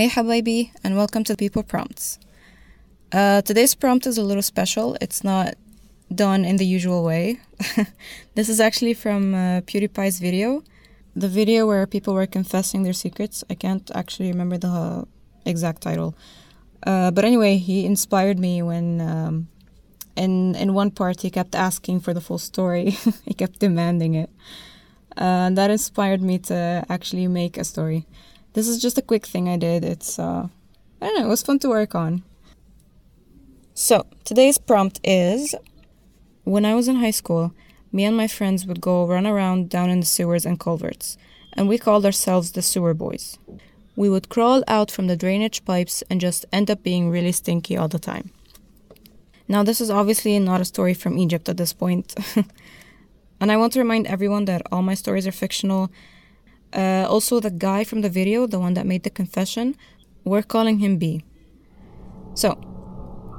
Hey Habibi, and welcome to People Prompts. Uh, today's prompt is a little special. It's not done in the usual way. this is actually from uh, PewDiePie's video. The video where people were confessing their secrets. I can't actually remember the uh, exact title. Uh, but anyway, he inspired me when um, in, in one part he kept asking for the full story, he kept demanding it. Uh, and that inspired me to actually make a story. This is just a quick thing I did. It's, uh, I don't know, it was fun to work on. So, today's prompt is When I was in high school, me and my friends would go run around down in the sewers and culverts, and we called ourselves the sewer boys. We would crawl out from the drainage pipes and just end up being really stinky all the time. Now, this is obviously not a story from Egypt at this point. and I want to remind everyone that all my stories are fictional. Uh, also, the guy from the video, the one that made the confession, we're calling him B. So,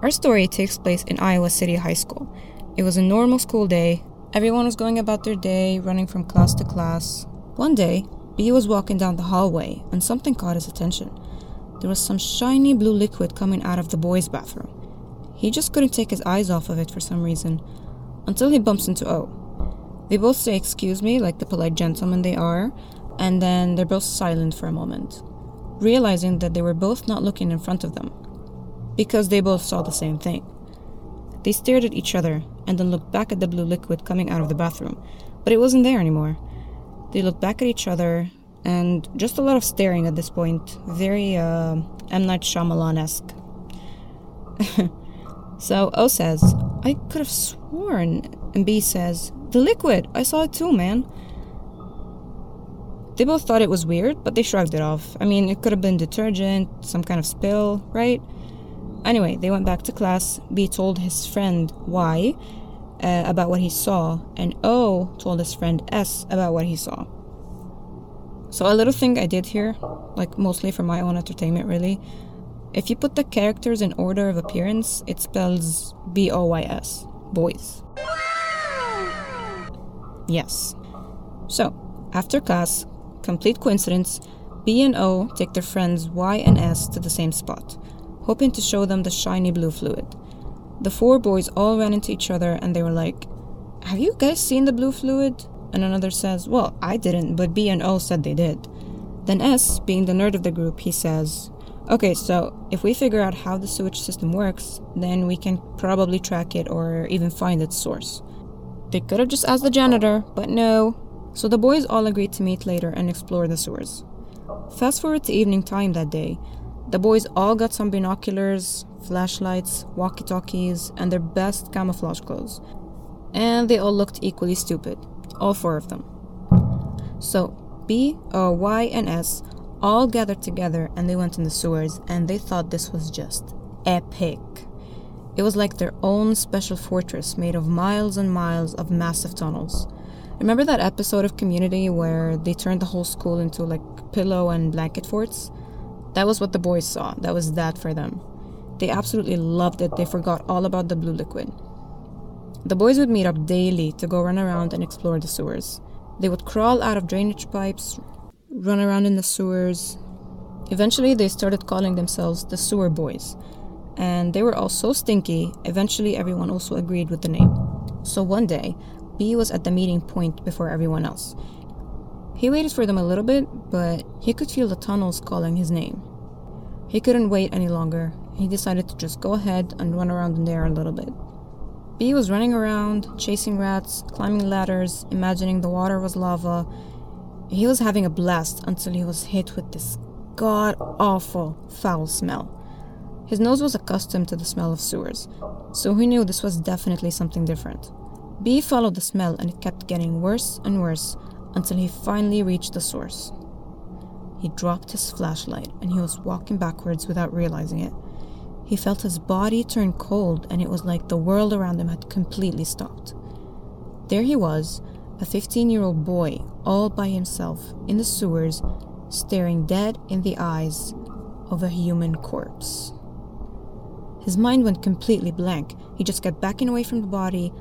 our story takes place in Iowa City High School. It was a normal school day. Everyone was going about their day, running from class to class. One day, B was walking down the hallway and something caught his attention. There was some shiny blue liquid coming out of the boys' bathroom. He just couldn't take his eyes off of it for some reason, until he bumps into O. They both say, Excuse me, like the polite gentlemen they are, and then they're both silent for a moment, realizing that they were both not looking in front of them, because they both saw the same thing. They stared at each other and then looked back at the blue liquid coming out of the bathroom, but it wasn't there anymore. They looked back at each other and just a lot of staring at this point, very uh, M. Night Shyamalan esque. so O says, I could have sworn. And B says, The liquid! I saw it too, man. They both thought it was weird, but they shrugged it off. I mean, it could have been detergent, some kind of spill, right? Anyway, they went back to class. B told his friend Y uh, about what he saw, and O told his friend S about what he saw. So, a little thing I did here, like mostly for my own entertainment, really. If you put the characters in order of appearance, it spells B O Y S, boys. Yes. So, after class, complete coincidence, B and O take their friends Y and S to the same spot, hoping to show them the shiny blue fluid. The four boys all ran into each other and they were like, Have you guys seen the blue fluid? And another says, Well, I didn't, but B and O said they did. Then S, being the nerd of the group, he says, Okay, so if we figure out how the sewage system works, then we can probably track it or even find its source. They could have just asked the janitor, but no. So the boys all agreed to meet later and explore the sewers. Fast forward to evening time that day. The boys all got some binoculars, flashlights, walkie talkies, and their best camouflage clothes. And they all looked equally stupid, all four of them. So, B, O, Y, and S all gathered together and they went in the sewers, and they thought this was just epic. It was like their own special fortress made of miles and miles of massive tunnels. Remember that episode of Community where they turned the whole school into like pillow and blanket forts? That was what the boys saw. That was that for them. They absolutely loved it. They forgot all about the blue liquid. The boys would meet up daily to go run around and explore the sewers. They would crawl out of drainage pipes, run around in the sewers. Eventually, they started calling themselves the Sewer Boys. And they were all so stinky, eventually, everyone also agreed with the name. So one day, B was at the meeting point before everyone else. He waited for them a little bit, but he could feel the tunnels calling his name. He couldn't wait any longer. He decided to just go ahead and run around in there a little bit. B was running around, chasing rats, climbing ladders, imagining the water was lava. He was having a blast until he was hit with this god awful foul smell. His nose was accustomed to the smell of sewers, so he knew this was definitely something different. B followed the smell and it kept getting worse and worse until he finally reached the source. He dropped his flashlight and he was walking backwards without realizing it. He felt his body turn cold and it was like the world around him had completely stopped. There he was, a 15 year old boy, all by himself in the sewers, staring dead in the eyes of a human corpse. His mind went completely blank. He just kept backing away from the body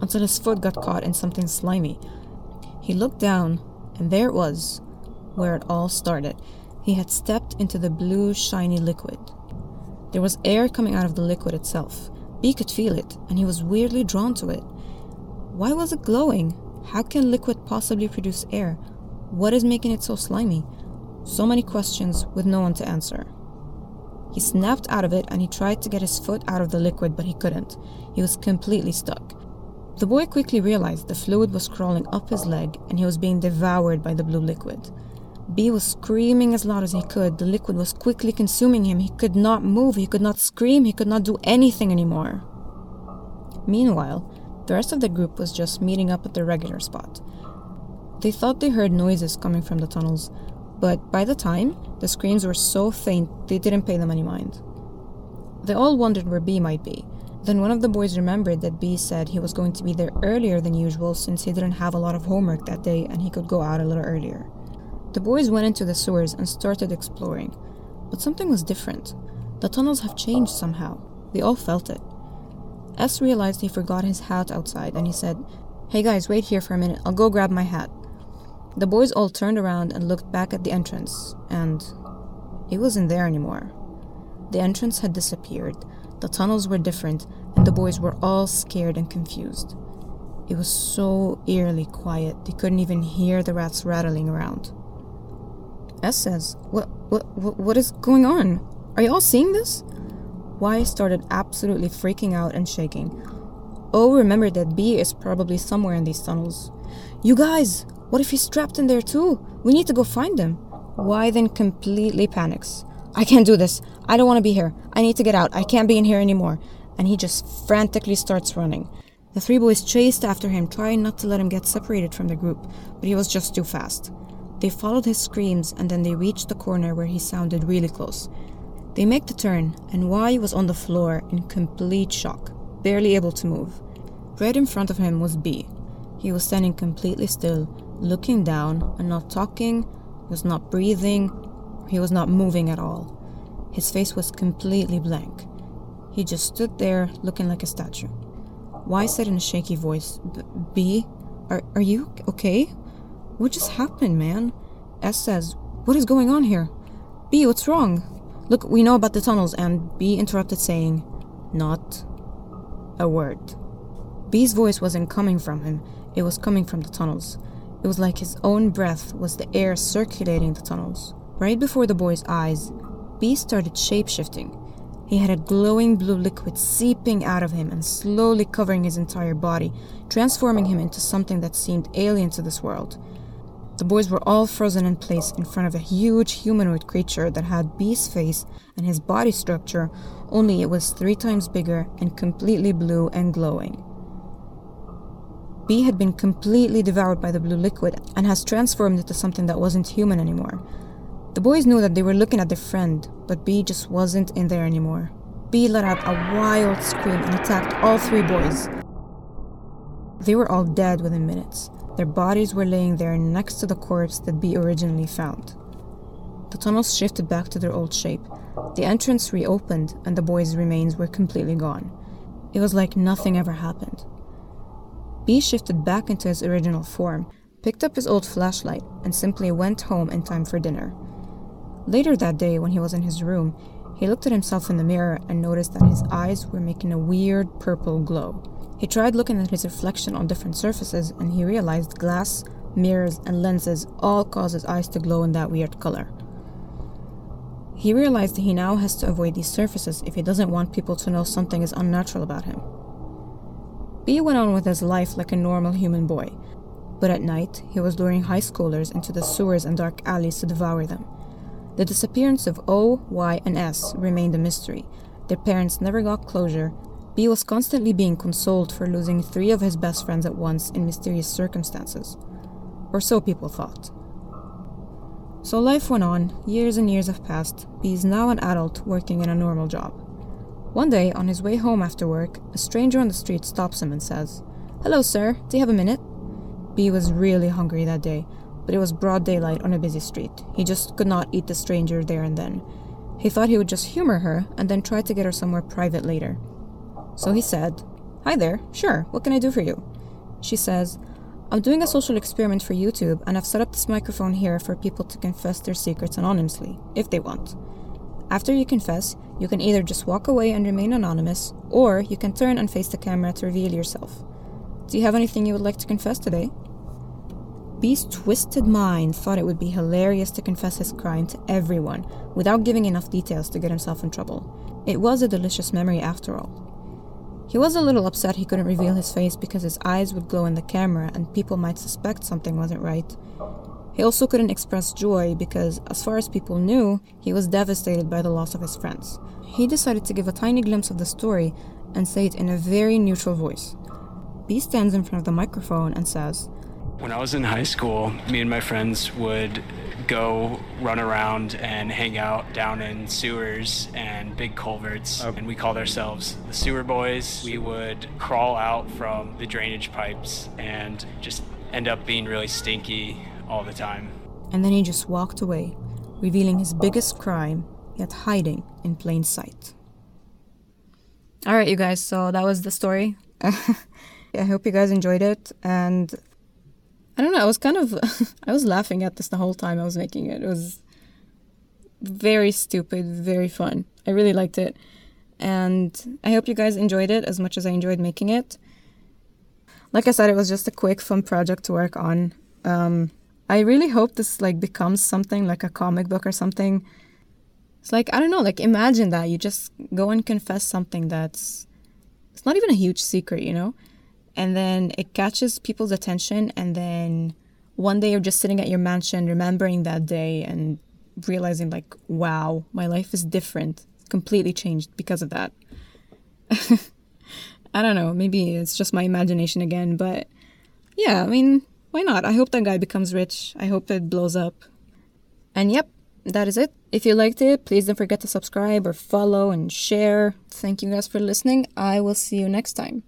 until his foot got caught in something slimy. He looked down, and there it was, where it all started. He had stepped into the blue, shiny liquid. There was air coming out of the liquid itself. B could feel it, and he was weirdly drawn to it. Why was it glowing? How can liquid possibly produce air? What is making it so slimy? So many questions with no one to answer. He snapped out of it and he tried to get his foot out of the liquid, but he couldn't. He was completely stuck. The boy quickly realized the fluid was crawling up his leg and he was being devoured by the blue liquid. B was screaming as loud as he could. The liquid was quickly consuming him. He could not move, he could not scream, he could not do anything anymore. Meanwhile, the rest of the group was just meeting up at their regular spot. They thought they heard noises coming from the tunnels, but by the time, the screams were so faint they didn't pay them any mind. They all wondered where B might be. Then one of the boys remembered that B said he was going to be there earlier than usual since he didn't have a lot of homework that day and he could go out a little earlier. The boys went into the sewers and started exploring, but something was different. The tunnels have changed somehow. They all felt it. S realized he forgot his hat outside and he said, Hey guys, wait here for a minute, I'll go grab my hat. The boys all turned around and looked back at the entrance, and it wasn't there anymore. The entrance had disappeared, the tunnels were different, and the boys were all scared and confused. It was so eerily quiet, they couldn't even hear the rats rattling around. S says, What, what, what is going on? Are you all seeing this? Y started absolutely freaking out and shaking. O remembered that B is probably somewhere in these tunnels. You guys, what if he's trapped in there too? We need to go find him. Y then completely panics. I can't do this. I don't want to be here. I need to get out. I can't be in here anymore. And he just frantically starts running. The three boys chased after him, trying not to let him get separated from the group, but he was just too fast. They followed his screams and then they reached the corner where he sounded really close. They make the turn, and Y was on the floor in complete shock, barely able to move. Right in front of him was B. He was standing completely still, looking down and not talking, he was not breathing, he was not moving at all. His face was completely blank. He just stood there looking like a statue. Y said in a shaky voice, B, are, are you okay? What just happened, man? S says, What is going on here? B, what's wrong? Look, we know about the tunnels, and B interrupted, saying, Not a word. B's voice wasn't coming from him, it was coming from the tunnels. It was like his own breath was the air circulating the tunnels. Right before the boy's eyes, B started shapeshifting. He had a glowing blue liquid seeping out of him and slowly covering his entire body, transforming him into something that seemed alien to this world. The boys were all frozen in place in front of a huge humanoid creature that had B's face and his body structure, only it was three times bigger and completely blue and glowing. B had been completely devoured by the blue liquid and has transformed into something that wasn't human anymore. The boys knew that they were looking at their friend, but B just wasn't in there anymore. B let out a wild scream and attacked all three boys. They were all dead within minutes. Their bodies were laying there next to the corpse that B originally found. The tunnels shifted back to their old shape. The entrance reopened, and the boys' remains were completely gone. It was like nothing ever happened. B shifted back into his original form, picked up his old flashlight, and simply went home in time for dinner. Later that day, when he was in his room, he looked at himself in the mirror and noticed that his eyes were making a weird purple glow. He tried looking at his reflection on different surfaces and he realized glass, mirrors, and lenses all cause his eyes to glow in that weird color. He realized that he now has to avoid these surfaces if he doesn't want people to know something is unnatural about him. B went on with his life like a normal human boy, but at night he was luring high schoolers into the sewers and dark alleys to devour them. The disappearance of O, Y, and S remained a mystery. Their parents never got closure. B was constantly being consoled for losing three of his best friends at once in mysterious circumstances. Or so people thought. So life went on, years and years have passed. B is now an adult working in a normal job. One day, on his way home after work, a stranger on the street stops him and says, Hello, sir, do you have a minute? B was really hungry that day, but it was broad daylight on a busy street. He just could not eat the stranger there and then. He thought he would just humor her and then try to get her somewhere private later. So he said, Hi there, sure, what can I do for you? She says, I'm doing a social experiment for YouTube and I've set up this microphone here for people to confess their secrets anonymously, if they want. After you confess, you can either just walk away and remain anonymous, or you can turn and face the camera to reveal yourself. Do you have anything you would like to confess today? B's twisted mind thought it would be hilarious to confess his crime to everyone without giving enough details to get himself in trouble. It was a delicious memory after all. He was a little upset he couldn't reveal his face because his eyes would glow in the camera and people might suspect something wasn't right. He also couldn't express joy because, as far as people knew, he was devastated by the loss of his friends. He decided to give a tiny glimpse of the story and say it in a very neutral voice. B stands in front of the microphone and says, When I was in high school, me and my friends would go run around and hang out down in sewers and big culverts. Okay. And we called ourselves the Sewer Boys. We would crawl out from the drainage pipes and just end up being really stinky all the time. And then he just walked away, revealing his biggest crime, yet hiding in plain sight. All right, you guys, so that was the story. I hope you guys enjoyed it. And I don't know, I was kind of, I was laughing at this the whole time I was making it. It was very stupid, very fun. I really liked it. And I hope you guys enjoyed it as much as I enjoyed making it. Like I said, it was just a quick, fun project to work on. Um, I really hope this like becomes something like a comic book or something. It's like I don't know, like imagine that you just go and confess something that's it's not even a huge secret, you know? And then it catches people's attention and then one day you're just sitting at your mansion remembering that day and realizing like wow, my life is different. Completely changed because of that. I don't know, maybe it's just my imagination again, but yeah, I mean, why not? I hope that guy becomes rich. I hope it blows up. And yep, that is it. If you liked it, please don't forget to subscribe or follow and share. Thank you guys for listening. I will see you next time.